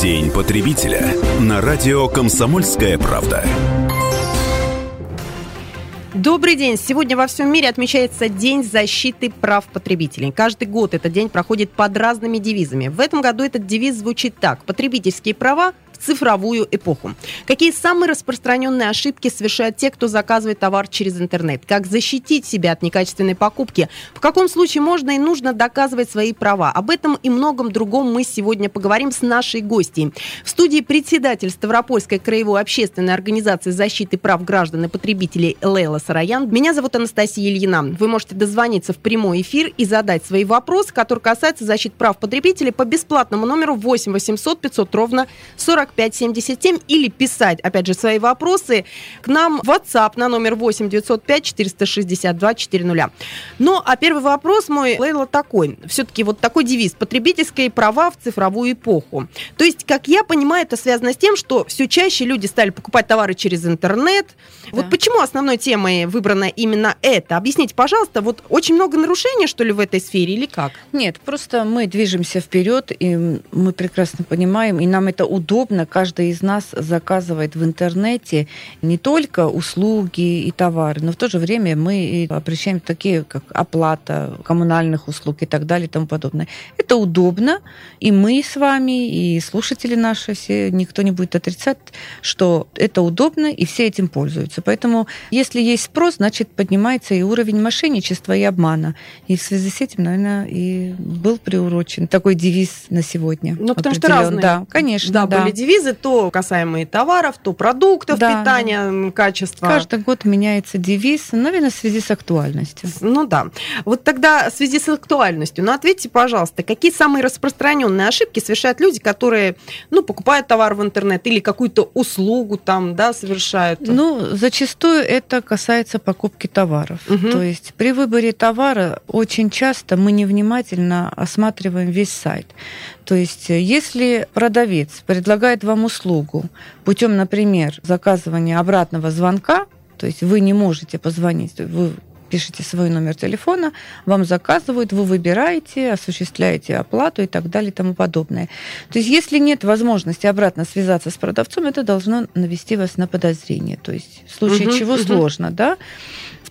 День потребителя на радио «Комсомольская правда». Добрый день! Сегодня во всем мире отмечается День защиты прав потребителей. Каждый год этот день проходит под разными девизами. В этом году этот девиз звучит так. Потребительские права цифровую эпоху. Какие самые распространенные ошибки совершают те, кто заказывает товар через интернет? Как защитить себя от некачественной покупки? В каком случае можно и нужно доказывать свои права? Об этом и многом другом мы сегодня поговорим с нашей гостьей. В студии председатель Ставропольской краевой общественной организации защиты прав граждан и потребителей Лейла Сараян. Меня зовут Анастасия Ильина. Вы можете дозвониться в прямой эфир и задать свои вопросы, которые касаются защиты прав потребителей по бесплатному номеру 8 800 500 ровно 40 4577 или писать, опять же, свои вопросы к нам в WhatsApp на номер 8 905 462 400. Ну, а первый вопрос мой, Лейла, такой. Все-таки вот такой девиз. Потребительские права в цифровую эпоху. То есть, как я понимаю, это связано с тем, что все чаще люди стали покупать товары через интернет. Да. Вот почему основной темой выбрана именно это? Объясните, пожалуйста, вот очень много нарушений, что ли, в этой сфере или как? Нет, просто мы движемся вперед, и мы прекрасно понимаем, и нам это удобно, Конечно, каждый из нас заказывает в интернете не только услуги и товары, но в то же время мы обращаем такие, как оплата коммунальных услуг и так далее и тому подобное. Это удобно, и мы с вами, и слушатели наши все, никто не будет отрицать, что это удобно, и все этим пользуются. Поэтому, если есть спрос, значит, поднимается и уровень мошенничества и обмана. И в связи с этим, наверное, и был приурочен такой девиз на сегодня. Ну, потому что разные. Да, конечно. Да, да. были девизы девизы, то касаемые товаров, то продуктов да. питания, качества. Каждый год меняется девиз, наверное, в связи с актуальностью. Ну да. Вот тогда в связи с актуальностью, ну ответьте, пожалуйста, какие самые распространенные ошибки совершают люди, которые, ну, покупают товар в интернет или какую-то услугу там, да, совершают? Ну, зачастую это касается покупки товаров. Угу. То есть при выборе товара очень часто мы невнимательно осматриваем весь сайт. То есть, э, если продавец предлагает вам услугу путем, например, заказывания обратного звонка, то есть вы не можете позвонить, вы пишете свой номер телефона, вам заказывают, вы выбираете, осуществляете оплату и так далее и тому подобное. То есть если нет возможности обратно связаться с продавцом, это должно навести вас на подозрение. То есть в случае угу, чего угу. сложно, да?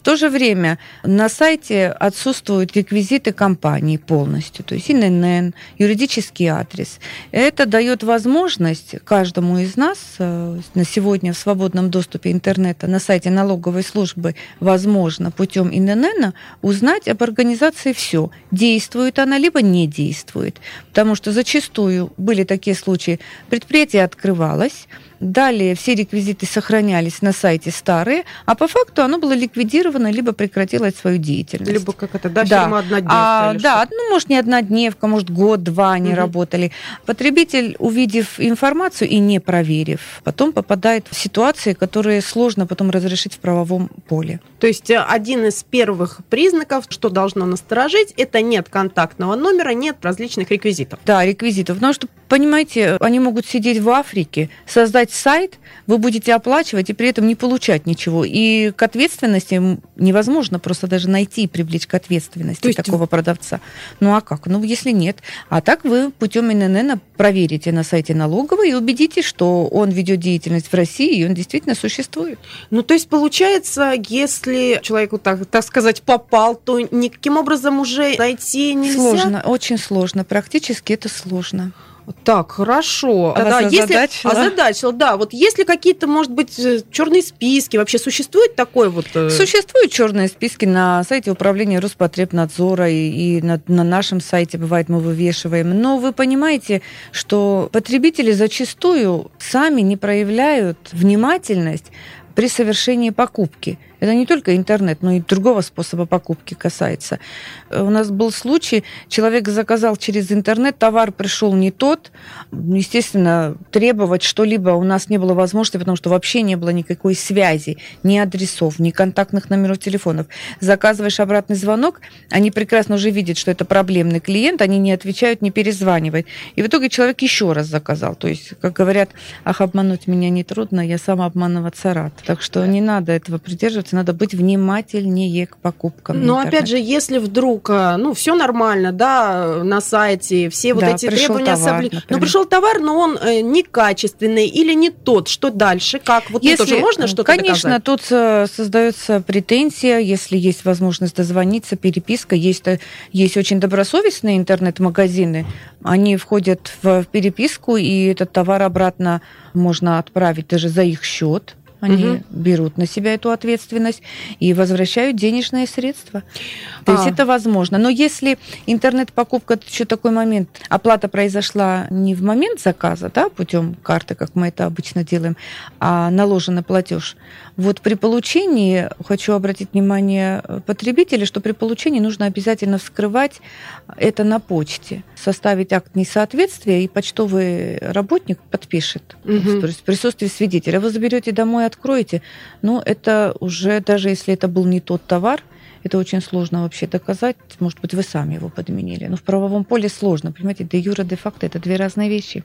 то же время на сайте отсутствуют реквизиты компании полностью, то есть ИНН, юридический адрес. Это дает возможность каждому из нас э, на сегодня в свободном доступе интернета на сайте налоговой службы возможно путем ИНН узнать об организации все. Действует она, либо не действует. Потому что зачастую были такие случаи, предприятие открывалось, Далее все реквизиты сохранялись на сайте старые, а по факту оно было ликвидировано, либо прекратило свою деятельность. Либо как это, да, да. фирма однодневка? А, да, ну, может, не однодневка, может, год-два они угу. работали. Потребитель, увидев информацию и не проверив, потом попадает в ситуации, которые сложно потом разрешить в правовом поле. То есть э, один из первых признаков, что должно насторожить, это нет контактного номера, нет различных реквизитов. Да, реквизитов. Потому что, понимаете, они могут сидеть в Африке, создать сайт, вы будете оплачивать и при этом не получать ничего. И к ответственности невозможно просто даже найти и привлечь к ответственности есть... такого продавца. Ну а как? Ну если нет. А так вы путем ИНН проверите на сайте налоговой и убедитесь, что он ведет деятельность в России, и он действительно существует. Ну то есть получается, если человеку, так, так сказать, попал, то никаким образом уже найти нельзя? Сложно, очень сложно. Практически это сложно. Так, хорошо. А да, если озадачила? да. Вот если какие-то, может быть, э, черные списки, вообще существует такое вот? Э? Существуют черные списки на сайте управления Роспотребнадзора и, и на, на нашем сайте бывает мы вывешиваем. Но вы понимаете, что потребители зачастую сами не проявляют внимательность при совершении покупки. Это не только интернет, но и другого способа покупки касается. У нас был случай, человек заказал через интернет, товар пришел не тот. Естественно, требовать что-либо у нас не было возможности, потому что вообще не было никакой связи, ни адресов, ни контактных номеров телефонов. Заказываешь обратный звонок, они прекрасно уже видят, что это проблемный клиент, они не отвечают, не перезванивают. И в итоге человек еще раз заказал. То есть, как говорят, ах, обмануть меня нетрудно, я сам обманываться рад. Так что не надо этого придерживаться рекомендация. Надо быть внимательнее к покупкам. Но опять же, если вдруг, э, ну, все нормально, да, на сайте, все вот да, эти требования соблюдены. Но пришел товар, но он э, некачественный или не тот, что дальше? Как? Вот если, тоже можно что-то Конечно, доказать? тут э, создается претензия, если есть возможность дозвониться, переписка. Есть, есть очень добросовестные интернет-магазины, они входят в переписку, и этот товар обратно можно отправить даже за их счет. Они угу. берут на себя эту ответственность и возвращают денежные средства. То а. есть это возможно. Но если интернет-покупка, это еще такой момент, оплата произошла не в момент заказа, да, путем карты, как мы это обычно делаем, а наложен платеж. Вот при получении, хочу обратить внимание потребителей, что при получении нужно обязательно вскрывать это на почте, составить акт несоответствия, и почтовый работник подпишет. Угу. То есть в присутствии свидетеля. Вы заберете домой откроете, но это уже, даже если это был не тот товар, это очень сложно вообще доказать. Может быть, вы сами его подменили. Но в правовом поле сложно. Понимаете, де юра, де факто – это две разные вещи.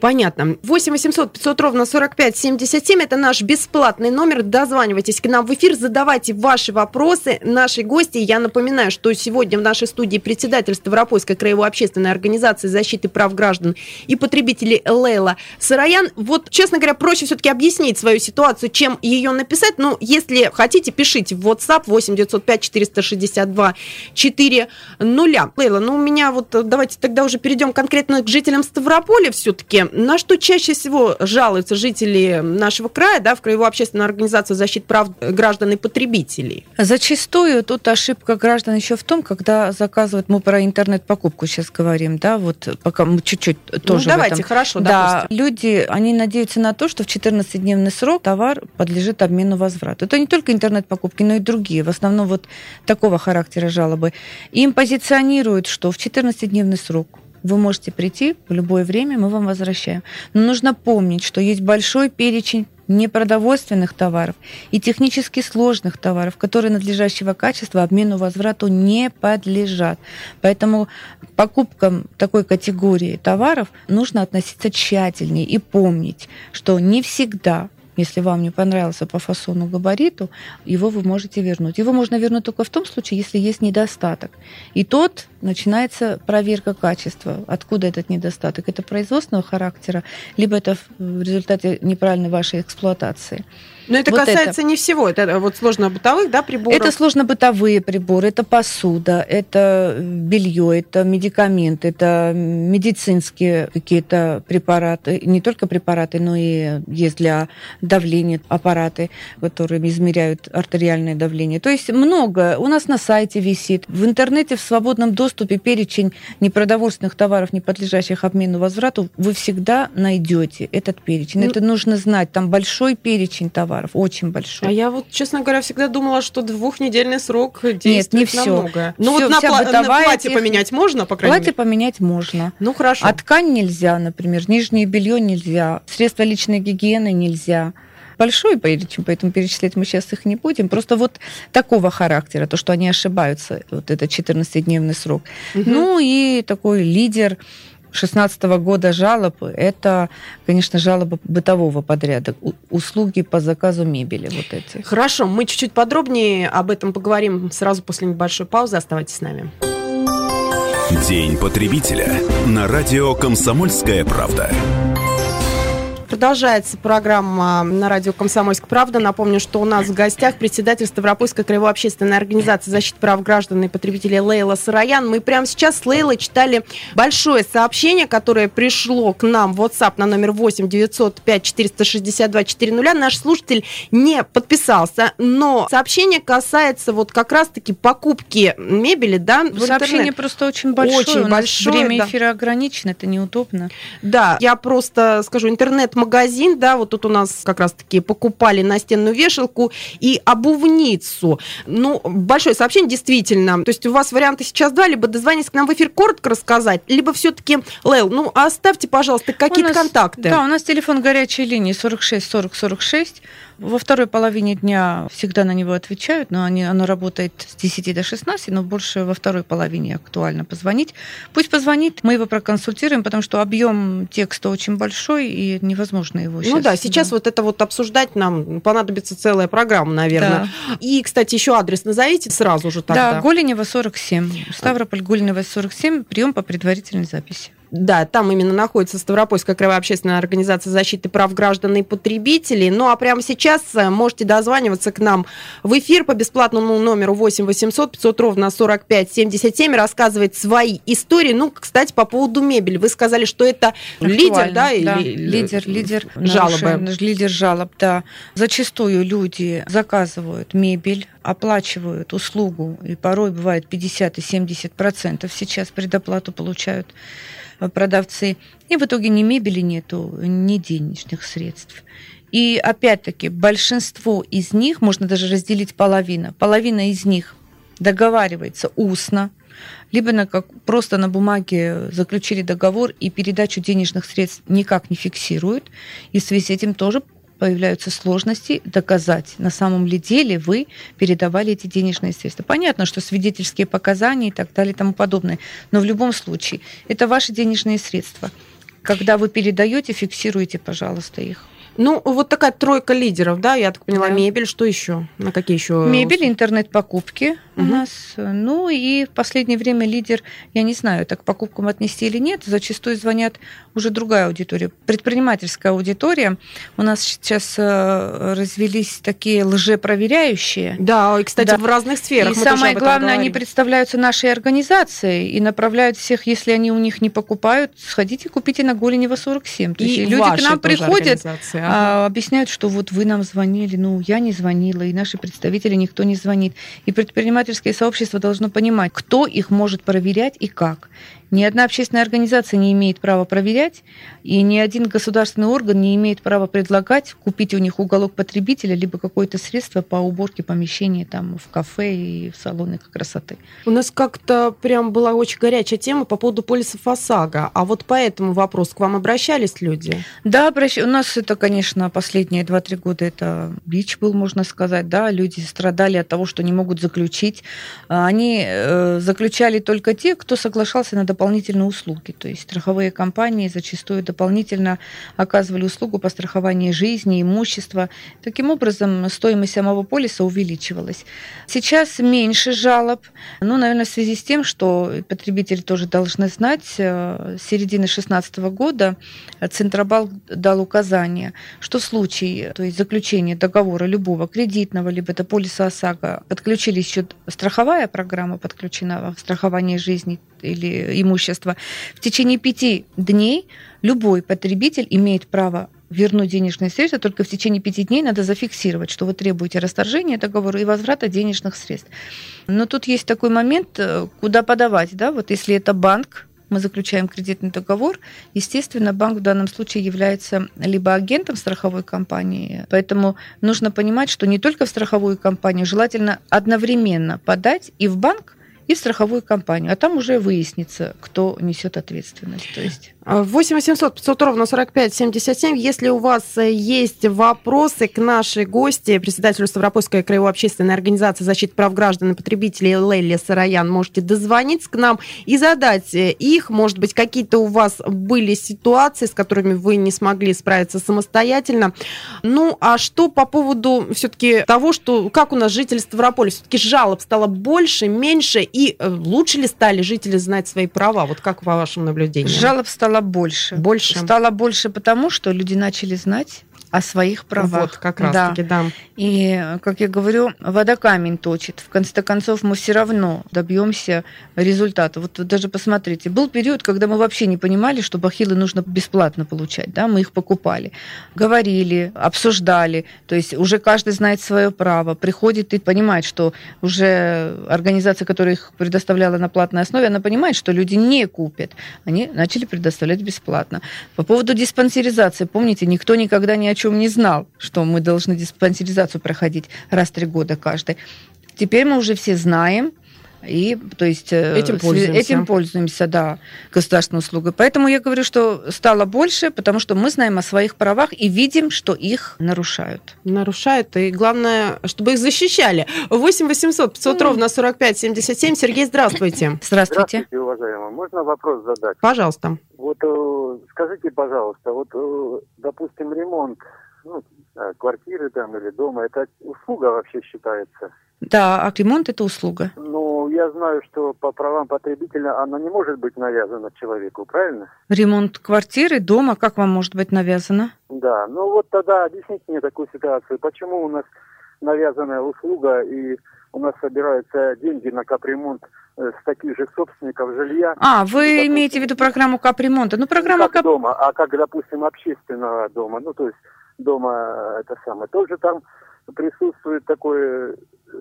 Понятно. 8 800 500 ровно 45 77 – это наш бесплатный номер. Дозванивайтесь к нам в эфир, задавайте ваши вопросы нашей гости. Я напоминаю, что сегодня в нашей студии председатель Ставропольской краевой общественной организации защиты прав граждан и потребителей Лейла Сараян. Вот, честно говоря, проще все-таки объяснить свою ситуацию, чем ее написать. Но если хотите, пишите в WhatsApp 8 905 462 4 нуля. Лейла, ну у меня вот давайте тогда уже перейдем конкретно к жителям Ставрополя все-таки. На что чаще всего жалуются жители нашего края, да, в Краевую общественную организацию защиты прав граждан и потребителей? Зачастую тут ошибка граждан еще в том, когда заказывают, мы про интернет-покупку сейчас говорим, да, вот пока мы чуть-чуть тоже Ну давайте, этом. хорошо, Да, допустим. люди, они надеются на то, что в 14-дневный срок товар подлежит обмену возврату. Это не только интернет-покупки, но и другие. В основном вот такого характера жалобы. Им позиционируют, что в 14-дневный срок вы можете прийти в любое время, мы вам возвращаем. Но нужно помнить, что есть большой перечень непродовольственных товаров и технически сложных товаров, которые надлежащего качества обмену возврату не подлежат. Поэтому покупкам такой категории товаров нужно относиться тщательнее и помнить, что не всегда если вам не понравился по фасону габариту, его вы можете вернуть. Его можно вернуть только в том случае, если есть недостаток. И тот начинается проверка качества. Откуда этот недостаток? Это производственного характера, либо это в результате неправильной вашей эксплуатации. Но это вот касается это. не всего, это вот сложно-бытовых да, приборов? Это сложно-бытовые приборы, это посуда, это белье, это медикаменты, это медицинские какие-то препараты, не только препараты, но и есть для давления аппараты, которые измеряют артериальное давление. То есть много. У нас на сайте висит, в интернете в свободном доступе перечень непродовольственных товаров, не подлежащих обмену возврату, вы всегда найдете этот перечень. Ну, это нужно знать. Там большой перечень товаров товаров, очень большой. А я вот, честно говоря, всегда думала, что двухнедельный срок действует Нет, не все. намного. Ну вот на, пла- на платье тех... поменять можно, по крайней платье мере? Платье поменять можно. Ну хорошо. А ткань нельзя, например, нижнее белье нельзя, средства личной гигиены нельзя большой перечень, поэтому перечислять мы сейчас их не будем. Просто вот такого характера, то, что они ошибаются, вот это 14-дневный срок. Угу. Ну и такой лидер 2016 года жалоб – это, конечно, жалобы бытового подряда, услуги по заказу мебели вот эти. Хорошо, мы чуть-чуть подробнее об этом поговорим сразу после небольшой паузы. Оставайтесь с нами. День потребителя на радио «Комсомольская правда». Продолжается программа на радио «Комсомольская правда». Напомню, что у нас в гостях председатель Ставропольской краевой общественной организации защиты прав граждан и потребителей Лейла Сараян. Мы прямо сейчас с Лейлой читали большое сообщение, которое пришло к нам в WhatsApp на номер 8 905 462 400. Наш слушатель не подписался, но сообщение касается вот как раз-таки покупки мебели, да, Сообщение просто очень большое. Очень большое. Время да. эфира ограничено, это неудобно. Да, я просто скажу, интернет магазин, да, вот тут у нас как раз-таки покупали настенную вешалку и обувницу. Ну, большое сообщение, действительно. То есть у вас варианты сейчас два, либо дозвониться к нам в эфир коротко рассказать, либо все-таки, Лейл, ну, оставьте, пожалуйста, какие-то контакты. Да, у нас телефон горячей линии 46 40 46. Во второй половине дня всегда на него отвечают, но они, оно работает с 10 до 16, но больше во второй половине актуально позвонить. Пусть позвонит, мы его проконсультируем, потому что объем текста очень большой, и невозможно его сейчас... Ну да, сейчас да. вот это вот обсуждать нам понадобится целая программа, наверное. Да. И, кстати, еще адрес назовите сразу же тогда. Да, Голенева 47. Ставрополь Голенева 47, прием по предварительной записи. Да, там именно находится Ставропольская краевая общественная организация защиты прав граждан и потребителей. Ну а прямо сейчас э, можете дозваниваться к нам в эфир по бесплатному номеру 8 800 500 ровно 45 77, рассказывать свои истории. Ну, кстати, по поводу мебели. Вы сказали, что это Актуально, лидер, да? да или... Лидер, лидер жалобы. Наши, лидер жалоб, да. Зачастую люди заказывают мебель, оплачивают услугу, и порой бывает 50 и 70 процентов сейчас предоплату получают продавцы. И в итоге ни мебели нету, ни денежных средств. И опять-таки большинство из них, можно даже разделить половина, половина из них договаривается устно, либо на как, просто на бумаге заключили договор и передачу денежных средств никак не фиксируют. И в связи с этим тоже появляются сложности доказать, на самом ли деле вы передавали эти денежные средства. Понятно, что свидетельские показания и так далее и тому подобное, но в любом случае это ваши денежные средства. Когда вы передаете, фиксируйте, пожалуйста, их. Ну, вот такая тройка лидеров, да, я так поняла, да. мебель, что еще? На какие еще? Мебель, интернет-покупки угу. у нас. Ну и в последнее время лидер, я не знаю, так к покупкам отнести или нет, зачастую звонят уже другая аудитория, предпринимательская аудитория. У нас сейчас э, развелись такие лжепроверяющие. Да, и, кстати, да. в разных сферах. И самое главное, они представляются нашей организацией и направляют всех, если они у них не покупают, сходите, купите на Голенева 47. То и есть люди к нам приходят, ага. объясняют, что вот вы нам звонили, ну, я не звонила, и наши представители никто не звонит. И предпринимательское сообщество должно понимать, кто их может проверять и как. Ни одна общественная организация не имеет права проверять, и ни один государственный орган не имеет права предлагать купить у них уголок потребителя либо какое-то средство по уборке помещений там в кафе и в салонах красоты. У нас как-то прям была очень горячая тема по поводу полисов ОСАГО. А вот по этому вопросу к вам обращались люди? Да, обращ... у нас это, конечно, последние 2-3 года это бич был, можно сказать. Да, люди страдали от того, что не могут заключить. Они э, заключали только те, кто соглашался на дополнительные дополнительные услуги. То есть страховые компании зачастую дополнительно оказывали услугу по страхованию жизни, имущества. Таким образом, стоимость самого полиса увеличивалась. Сейчас меньше жалоб. Ну, наверное, в связи с тем, что потребители тоже должны знать, э, с середины 2016 года Центробанк дал указание, что в случае то есть заключения договора любого кредитного, либо это полиса ОСАГО, подключились еще страховая программа, подключена в страхование жизни или имущества, в течение пяти дней любой потребитель имеет право вернуть денежные средства, только в течение пяти дней надо зафиксировать, что вы требуете расторжения договора и возврата денежных средств. Но тут есть такой момент, э, куда подавать, да, вот если это банк, мы заключаем кредитный договор, естественно, банк в данном случае является либо агентом страховой компании, поэтому нужно понимать, что не только в страховую компанию, желательно одновременно подать и в банк, и в страховую компанию. А там уже выяснится, кто несет ответственность. То есть... 8 800 500 ровно 45 77. Если у вас э, есть вопросы к нашей гости, председателю Ставропольской краевой общественной организации защиты прав граждан и потребителей Лелли Сараян, можете дозвониться к нам и задать э, их. Может быть, какие-то у вас были ситуации, с которыми вы не смогли справиться самостоятельно. Ну, а что по поводу все-таки того, что как у нас жители Ставрополя, все-таки жалоб стало больше, меньше, и э, лучше ли стали жители знать свои права? Вот как по вашим наблюдениям? Жалоб стало больше. Больше? Стало больше потому, что люди начали знать о своих правах. Вот, как раз да. таки, да. И, как я говорю, вода камень точит. В конце концов, мы все равно добьемся результата. Вот даже посмотрите, был период, когда мы вообще не понимали, что бахилы нужно бесплатно получать, да, мы их покупали. Говорили, обсуждали, то есть уже каждый знает свое право, приходит и понимает, что уже организация, которая их предоставляла на платной основе, она понимает, что люди не купят. Они начали предоставлять бесплатно. По поводу диспансеризации, помните, никто никогда ни о чем не знал, что мы должны диспансеризацию проходить раз в три года каждый. Теперь мы уже все знаем, И, то есть, э, этим пользуемся. этим пользуемся, да, государственной услугой. Поэтому я говорю, что стало больше, потому что мы знаем о своих правах и видим, что их нарушают. Нарушают, и главное, чтобы их защищали. 8 800 500 mm. ровно 45 77. Сергей, здравствуйте. Здравствуйте. Здравствуйте, уважаемая. Можно вопрос задать? Пожалуйста. Вот э, скажите, пожалуйста, вот, э, допустим, ремонт ну, квартиры там или дома, это услуга вообще считается? Да, а ремонт это услуга. Ну, я знаю, что по правам потребителя она не может быть навязана человеку, правильно? Ремонт квартиры, дома, как вам может быть навязано? Да, ну вот тогда объясните мне такую ситуацию. Почему у нас навязанная услуга и у нас собираются деньги на капремонт э, с таких же собственников жилья. А, вы допустим, имеете в виду программу капремонта? Ну, программа как кап... дома, а как, допустим, общественного дома, ну, то есть дома э, это самое. Тоже там присутствует такой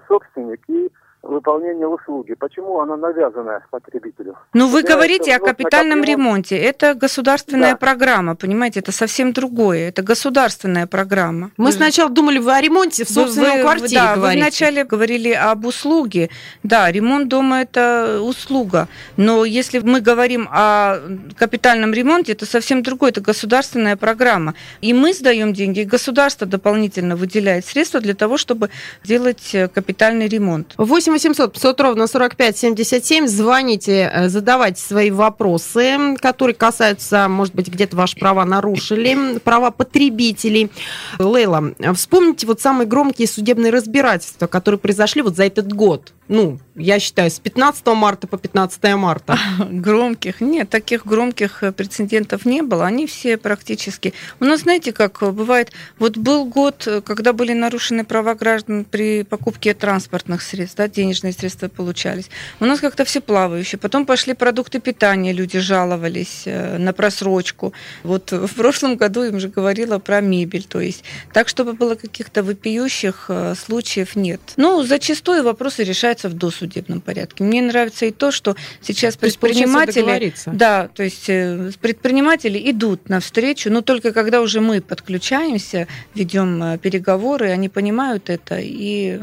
собственник и выполнения услуги. Почему она навязана потребителю? Ну, вы говорите о капитальном ремонте. Это государственная да. программа, понимаете, это совсем другое. Это государственная программа. Мы вы... сначала думали, вы о ремонте в собственной вы, квартире Да, говорите. вы вначале говорили об услуге. Да, ремонт дома – это услуга. Но если мы говорим о капитальном ремонте, это совсем другое. Это государственная программа. И мы сдаем деньги, и государство дополнительно выделяет средства для того, чтобы делать капитальный ремонт. 8 800 500 ровно 45 77. Звоните, э, задавайте свои вопросы, которые касаются, может быть, где-то ваши права нарушили, права потребителей. Лейла, вспомните вот самые громкие судебные разбирательства, которые произошли вот за этот год ну, я считаю, с 15 марта по 15 марта. Громких? Нет, таких громких э, прецедентов не было. Они все практически... У нас, знаете, как бывает, вот был год, э, когда были нарушены права граждан при покупке транспортных средств, да, денежные средства получались. У нас как-то все плавающие. Потом пошли продукты питания, люди жаловались э, на просрочку. Вот в прошлом году им же говорила про мебель. То есть так, чтобы было каких-то вопиющих случаев, нет. Ну, зачастую вопросы решаются решается в досудебном порядке. Мне нравится и то, что сейчас то предприниматели, да, то есть э, предприниматели идут навстречу, но только когда уже мы подключаемся, ведем э, переговоры, они понимают это, и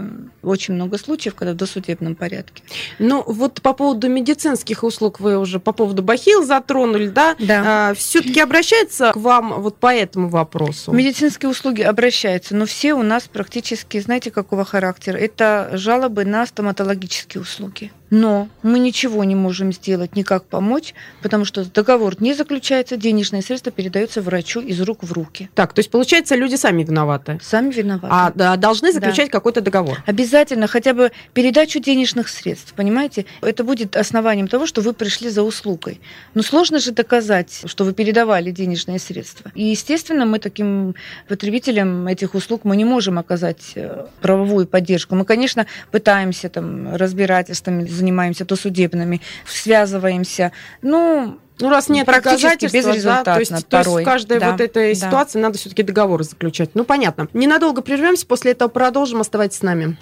очень много случаев, когда в досудебном порядке. Ну вот по поводу медицинских услуг вы уже по поводу бахил затронули, да? Да. А, все-таки обращаются к вам вот по этому вопросу? Медицинские услуги обращаются, но все у нас практически, знаете, какого характера? Это жалобы на стоматологические услуги. Но мы ничего не можем сделать, никак помочь, потому что договор не заключается, денежные средства передаются врачу из рук в руки. Так, то есть получается, люди сами виноваты? Сами виноваты. А да, должны заключать да. какой-то договор? Обязательно, хотя бы передачу денежных средств, понимаете? Это будет основанием того, что вы пришли за услугой. Но сложно же доказать, что вы передавали денежные средства. И, естественно, мы таким потребителям этих услуг мы не можем оказать э, правовую поддержку. Мы, конечно, пытаемся там разбирательствами занимаемся, то судебными, связываемся. Ну, ну, раз нет практически безрезультатно да, то, есть, порой. то есть в каждой да, вот этой да. ситуации надо все-таки договоры заключать. Ну, понятно. Ненадолго прервемся, после этого продолжим. Оставайтесь с нами.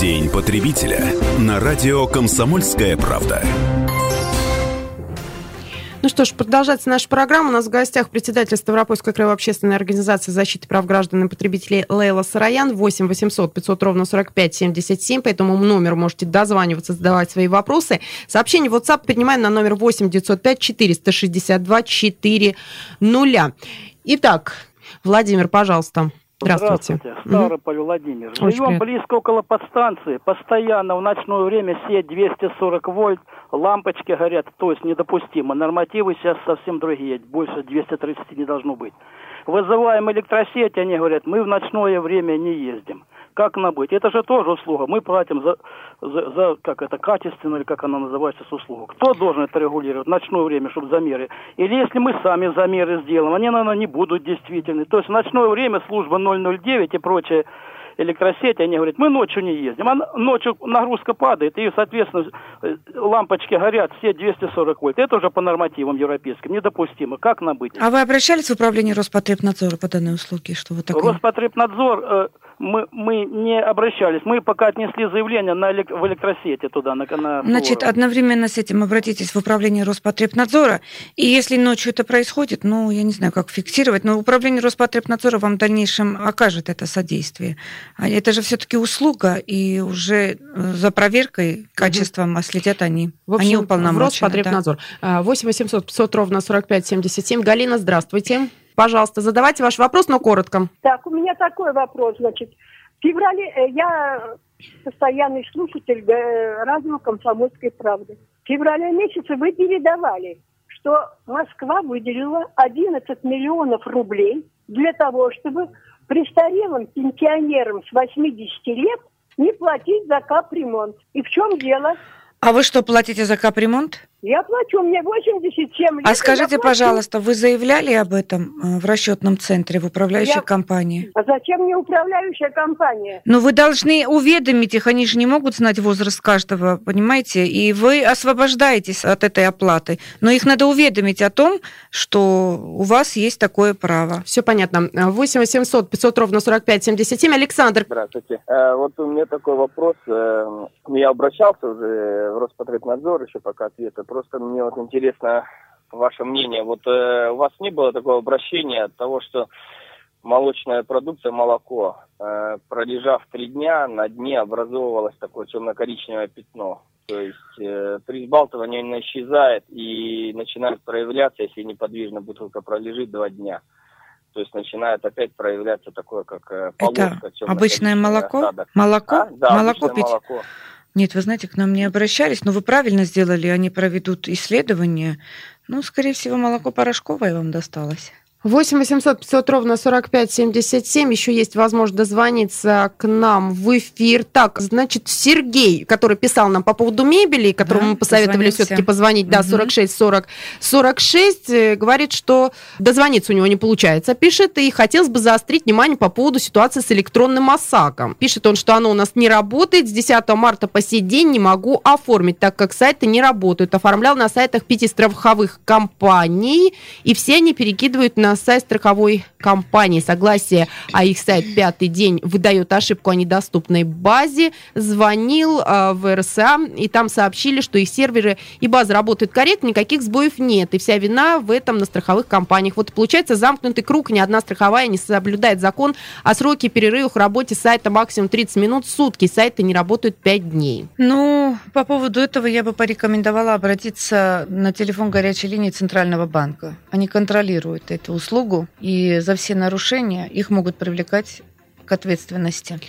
День потребителя на радио «Комсомольская правда». Ну что ж, продолжается наша программа. У нас в гостях председатель Ставропольской краевой общественной организации защиты прав граждан и потребителей Лейла Сараян. 8 800 500 ровно 45 77. По этому номеру можете дозваниваться, задавать свои вопросы. Сообщение WhatsApp принимаем на номер 8 905 462 400. Итак, Владимир, пожалуйста. Здравствуйте. Здравствуйте. Ставрополь Владимир. Очень Живем приятно. близко около подстанции. Постоянно в ночное время сеть 240 вольт, лампочки горят, то есть недопустимо. Нормативы сейчас совсем другие, больше 230 не должно быть. Вызываем электросеть, они говорят, мы в ночное время не ездим как нам быть? Это же тоже услуга. Мы платим за, за, за как это, качественно, или как она называется, с услугу. Кто должен это регулировать? Ночное время, чтобы замеры. Или если мы сами замеры сделаем, они, наверное, не будут действительны. То есть в ночное время служба 009 и прочее электросети, они говорят, мы ночью не ездим. А ночью нагрузка падает, и, соответственно, э, лампочки горят все 240 вольт. Это уже по нормативам европейским недопустимо. Как нам быть? А вы обращались в управление Роспотребнадзора по данной услуге? Что вы такое? Роспотребнадзор, э, мы, мы не обращались. Мы пока отнесли заявление на элек- в электросети туда, на, на Значит, одновременно с этим обратитесь в управление Роспотребнадзора. И если ночью это происходит, ну, я не знаю, как фиксировать, но управление Роспотребнадзора вам в дальнейшем окажет это содействие. А это же все-таки услуга, и уже э, за проверкой качеством угу. следят они. В общем, они уполномочены. Роспотребнадзор. Да. 8 800 500 ровно 45 77. Галина, здравствуйте. Пожалуйста, задавайте ваш вопрос, но коротко. Так, у меня такой вопрос, значит. В феврале э, я постоянный слушатель э, радио «Комсомольской правды». В феврале месяце вы передавали, что Москва выделила 11 миллионов рублей для того, чтобы престарелым пенсионерам с 80 лет не платить за капремонт. И в чем дело? А вы что, платите за капремонт? Я плачу, мне 87 лет. А скажите, пожалуйста, вы заявляли об этом э, в расчетном центре, в управляющей я... компании? А зачем мне управляющая компания? Ну, вы должны уведомить их, они же не могут знать возраст каждого, понимаете? И вы освобождаетесь от этой оплаты. Но их надо уведомить о том, что у вас есть такое право. Все понятно. 8 800 500 ровно 45 77. Александр. Здравствуйте. Э, вот у меня такой вопрос. Э, я обращался уже в Роспотребнадзор еще пока ответа Просто мне вот интересно ваше мнение. Вот э, у вас не было такого обращения от того, что молочная продукция, молоко, э, пролежав три дня, на дне образовывалось такое темно-коричневое пятно. То есть э, при сбалтывании оно исчезает и начинает проявляться, если неподвижно бутылка пролежит два дня. То есть начинает опять проявляться такое, как э, полоска. Это обычное молоко? Осадок. Молоко? А? Да, молоко пить? молоко. Нет, вы знаете, к нам не обращались, но вы правильно сделали, они проведут исследование. Ну, скорее всего, молоко порошковое вам досталось. 8 800 500 ровно 45 77. Еще есть возможность дозвониться к нам в эфир. Так, значит, Сергей, который писал нам по поводу мебели, которому да, мы посоветовали все-таки позвонить, да, 46 40 46, говорит, что дозвониться у него не получается. Пишет, и хотелось бы заострить внимание по поводу ситуации с электронным ОСАГом. Пишет он, что оно у нас не работает. С 10 марта по сей день не могу оформить, так как сайты не работают. Оформлял на сайтах пяти страховых компаний, и все они перекидывают на сайт страховой компании. Согласие, а их сайт «Пятый день» выдает ошибку о недоступной базе. Звонил э, в РСА, и там сообщили, что их серверы и база работают корректно, никаких сбоев нет. И вся вина в этом на страховых компаниях. Вот получается замкнутый круг. Ни одна страховая не соблюдает закон о сроке перерывах в работе сайта максимум 30 минут в сутки. Сайты не работают 5 дней. Ну, по поводу этого я бы порекомендовала обратиться на телефон горячей линии Центрального банка. Они контролируют эту услугу и за все нарушения их могут привлекать к ответственности.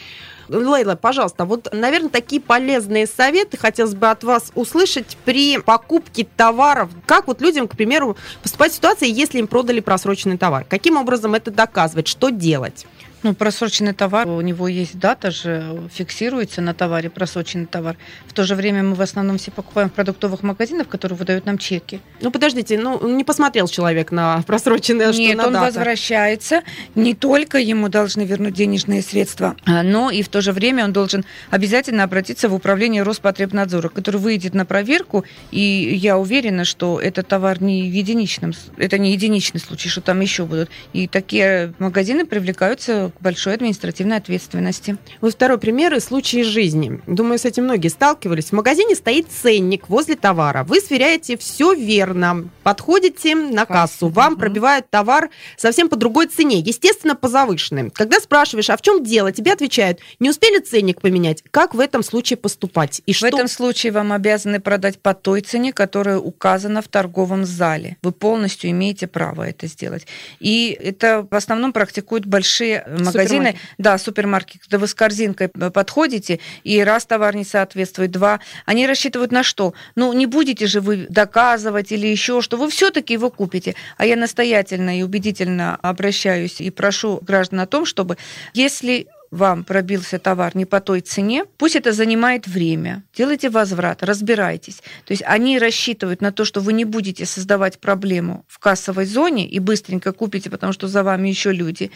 Лейла, пожалуйста, вот, наверное, такие полезные советы хотелось бы от вас услышать при покупке товаров. Как вот людям, к примеру, поступать в ситуации, если им продали просроченный товар? Каким образом это доказывать? Что делать? Ну, просроченный товар, у него есть дата же, фиксируется на товаре просроченный товар. В то же время мы в основном все покупаем в продуктовых магазинах, которые выдают нам чеки. Ну, подождите, ну, не посмотрел человек на просроченное, Нет, что на он дата. возвращается. Не только ему должны вернуть денежные средства, но и в то же время он должен обязательно обратиться в управление Роспотребнадзора, который выйдет на проверку, и я уверена, что этот товар не в единичном, это не единичный случай, что там еще будут. И такие магазины привлекаются к большой административной ответственности. Вот второй пример из случая жизни. Думаю, с этим многие сталкивались. В магазине стоит ценник возле товара. Вы сверяете все верно, подходите на кассу, вам угу. пробивают товар совсем по другой цене, естественно, по завышенной. Когда спрашиваешь, а в чем дело, тебе отвечают, не успели ценник поменять. Как в этом случае поступать? И в что... этом случае вам обязаны продать по той цене, которая указана в торговом зале. Вы полностью имеете право это сделать. И это в основном практикуют большие магазины, да, супермаркет, когда вы с корзинкой подходите, и раз товар не соответствует, два, они рассчитывают на что? Ну, не будете же вы доказывать или еще что, вы все-таки его купите. А я настоятельно и убедительно обращаюсь и прошу граждан о том, чтобы если вам пробился товар не по той цене, пусть это занимает время. Делайте возврат, разбирайтесь. То есть они рассчитывают на то, что вы не будете создавать проблему в кассовой зоне и быстренько купите, потому что за вами еще люди.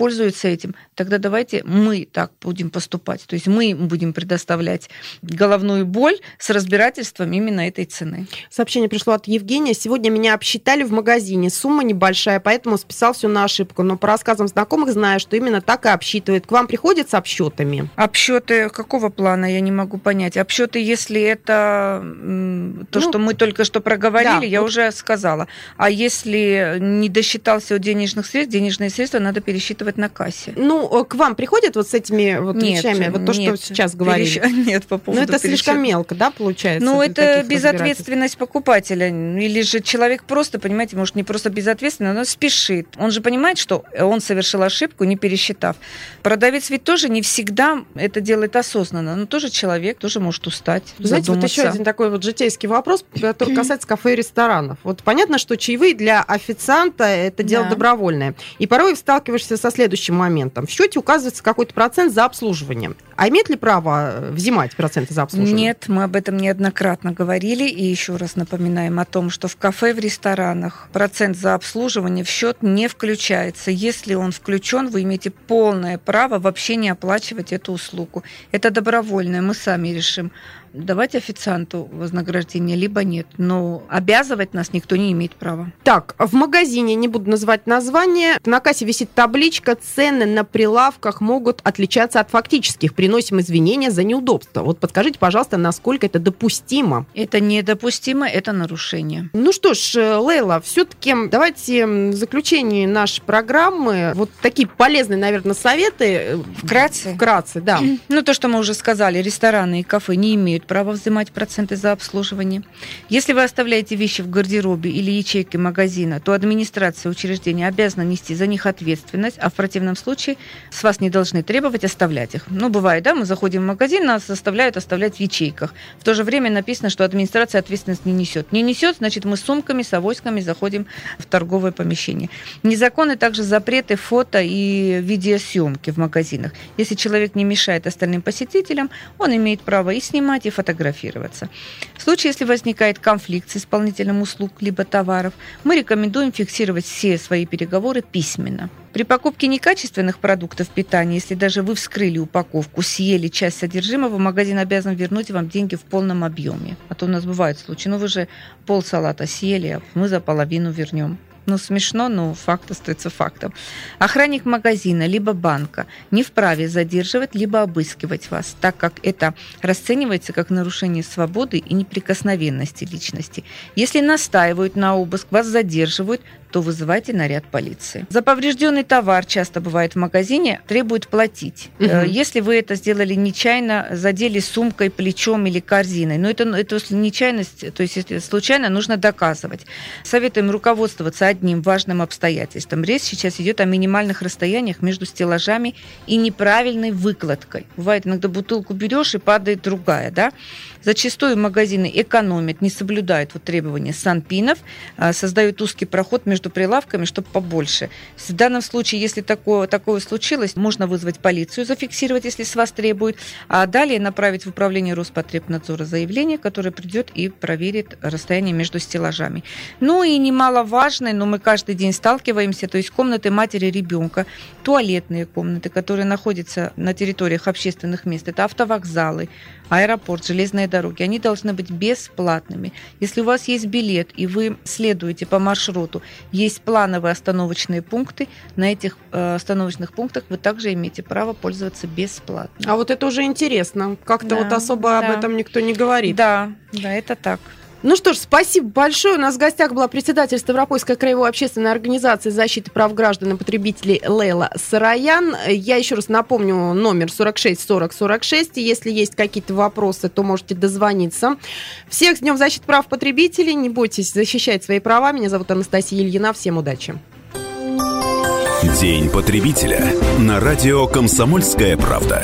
Пользуются этим, тогда давайте мы так будем поступать. То есть мы будем предоставлять головную боль с разбирательством именно этой цены. Сообщение пришло от Евгения. Сегодня меня обсчитали в магазине. Сумма небольшая, поэтому списал все на ошибку. Но по рассказам знакомых знаю, что именно так и обсчитывают. К вам приходят с обсчетами? Обсчеты какого плана, я не могу понять. Обсчеты, если это то, ну, что мы только что проговорили, да, я вот... уже сказала. А если не досчитался от денежных средств, денежные средства надо пересчитывать на кассе. Ну, к вам приходят вот с этими вот нет, вещами, вот то, нет, что сейчас говорили? Перещ... Нет, по поводу Ну, это пересчет... слишком мелко, да, получается? Ну, это безответственность покупателя. Или же человек просто, понимаете, может, не просто безответственно, но спешит. Он же понимает, что он совершил ошибку, не пересчитав. Продавец ведь тоже не всегда это делает осознанно, но тоже человек, тоже может устать, Знаете, задуматься. вот еще один такой вот житейский вопрос, который касается кафе и ресторанов. Вот понятно, что чаевые для официанта это дело да. добровольное. И порой сталкиваешься со следующим моментом. В счете указывается какой-то процент за обслуживание. А имеет ли право э, взимать проценты за обслуживание? Нет, мы об этом неоднократно говорили. И еще раз напоминаем о том, что в кафе, в ресторанах процент за обслуживание в счет не включается. Если он включен, вы имеете полное право вообще не оплачивать эту услугу. Это добровольное, мы сами решим давать официанту вознаграждение, либо нет. Но обязывать нас никто не имеет права. Так, в магазине, не буду называть название, на кассе висит табличка, цены на прилавках могут отличаться от фактических. Приносим извинения за неудобство. Вот подскажите, пожалуйста, насколько это допустимо? Это недопустимо, это нарушение. Ну что ж, э, Лейла, все-таки давайте в заключении нашей программы вот такие полезные, наверное, советы. Э, Вкратце? Вкратце, да. Ну, то, что мы уже сказали, рестораны и кафе не имеют право взимать проценты за обслуживание. Если вы оставляете вещи в гардеробе или ячейке магазина, то администрация учреждения обязана нести за них ответственность, а в противном случае с вас не должны требовать оставлять их. Ну, бывает, да, мы заходим в магазин, нас заставляют оставлять в ячейках. В то же время написано, что администрация ответственность не несет. Не несет, значит, мы с сумками, с авоськами заходим в торговое помещение. Незаконны также запреты фото и видеосъемки в магазинах. Если человек не мешает остальным посетителям, он имеет право и снимать, и фотографироваться. В случае, если возникает конфликт с исполнителем услуг либо товаров, мы рекомендуем фиксировать все свои переговоры письменно. При покупке некачественных продуктов питания, если даже вы вскрыли упаковку, съели часть содержимого, магазин обязан вернуть вам деньги в полном объеме. А то у нас бывают случаи, ну вы же пол салата съели, а мы за половину вернем. Ну, смешно, но факт остается фактом. Охранник магазина либо банка не вправе задерживать либо обыскивать вас, так как это расценивается как нарушение свободы и неприкосновенности личности. Если настаивают на обыск, вас задерживают, то вызывайте наряд полиции. За поврежденный товар часто бывает в магазине, требуют платить. Угу. Если вы это сделали нечаянно, задели сумкой, плечом или корзиной, но это, это нечаянность, то есть если случайно, нужно доказывать. Советуем руководствоваться одним важным обстоятельством. Речь сейчас идет о минимальных расстояниях между стеллажами и неправильной выкладкой. Бывает, иногда бутылку берешь и падает другая, да? Зачастую магазины экономят, не соблюдают вот требования санпинов, а, создают узкий проход между прилавками, чтобы побольше. В данном случае, если такое, такое случилось, можно вызвать полицию, зафиксировать, если с вас требуют, а далее направить в управление Роспотребнадзора заявление, которое придет и проверит расстояние между стеллажами. Ну и немаловажное, но мы каждый день сталкиваемся, то есть комнаты матери ребенка, туалетные комнаты, которые находятся на территориях общественных мест, это автовокзалы, аэропорт, железные дороги, они должны быть бесплатными. Если у вас есть билет и вы следуете по маршруту, есть плановые остановочные пункты, на этих э, остановочных пунктах вы также имеете право пользоваться бесплатно. А вот это уже интересно. Как-то да, вот особо да. об этом никто не говорит. Да, да, это так. Ну что ж, спасибо большое. У нас в гостях была председатель Ставропольской краевой общественной организации защиты прав граждан и потребителей Лейла Сараян. Я еще раз напомню номер 46 40 46. Если есть какие-то вопросы, то можете дозвониться. Всех с Днем защиты прав потребителей. Не бойтесь защищать свои права. Меня зовут Анастасия Ильина. Всем удачи. День потребителя на радио «Комсомольская правда».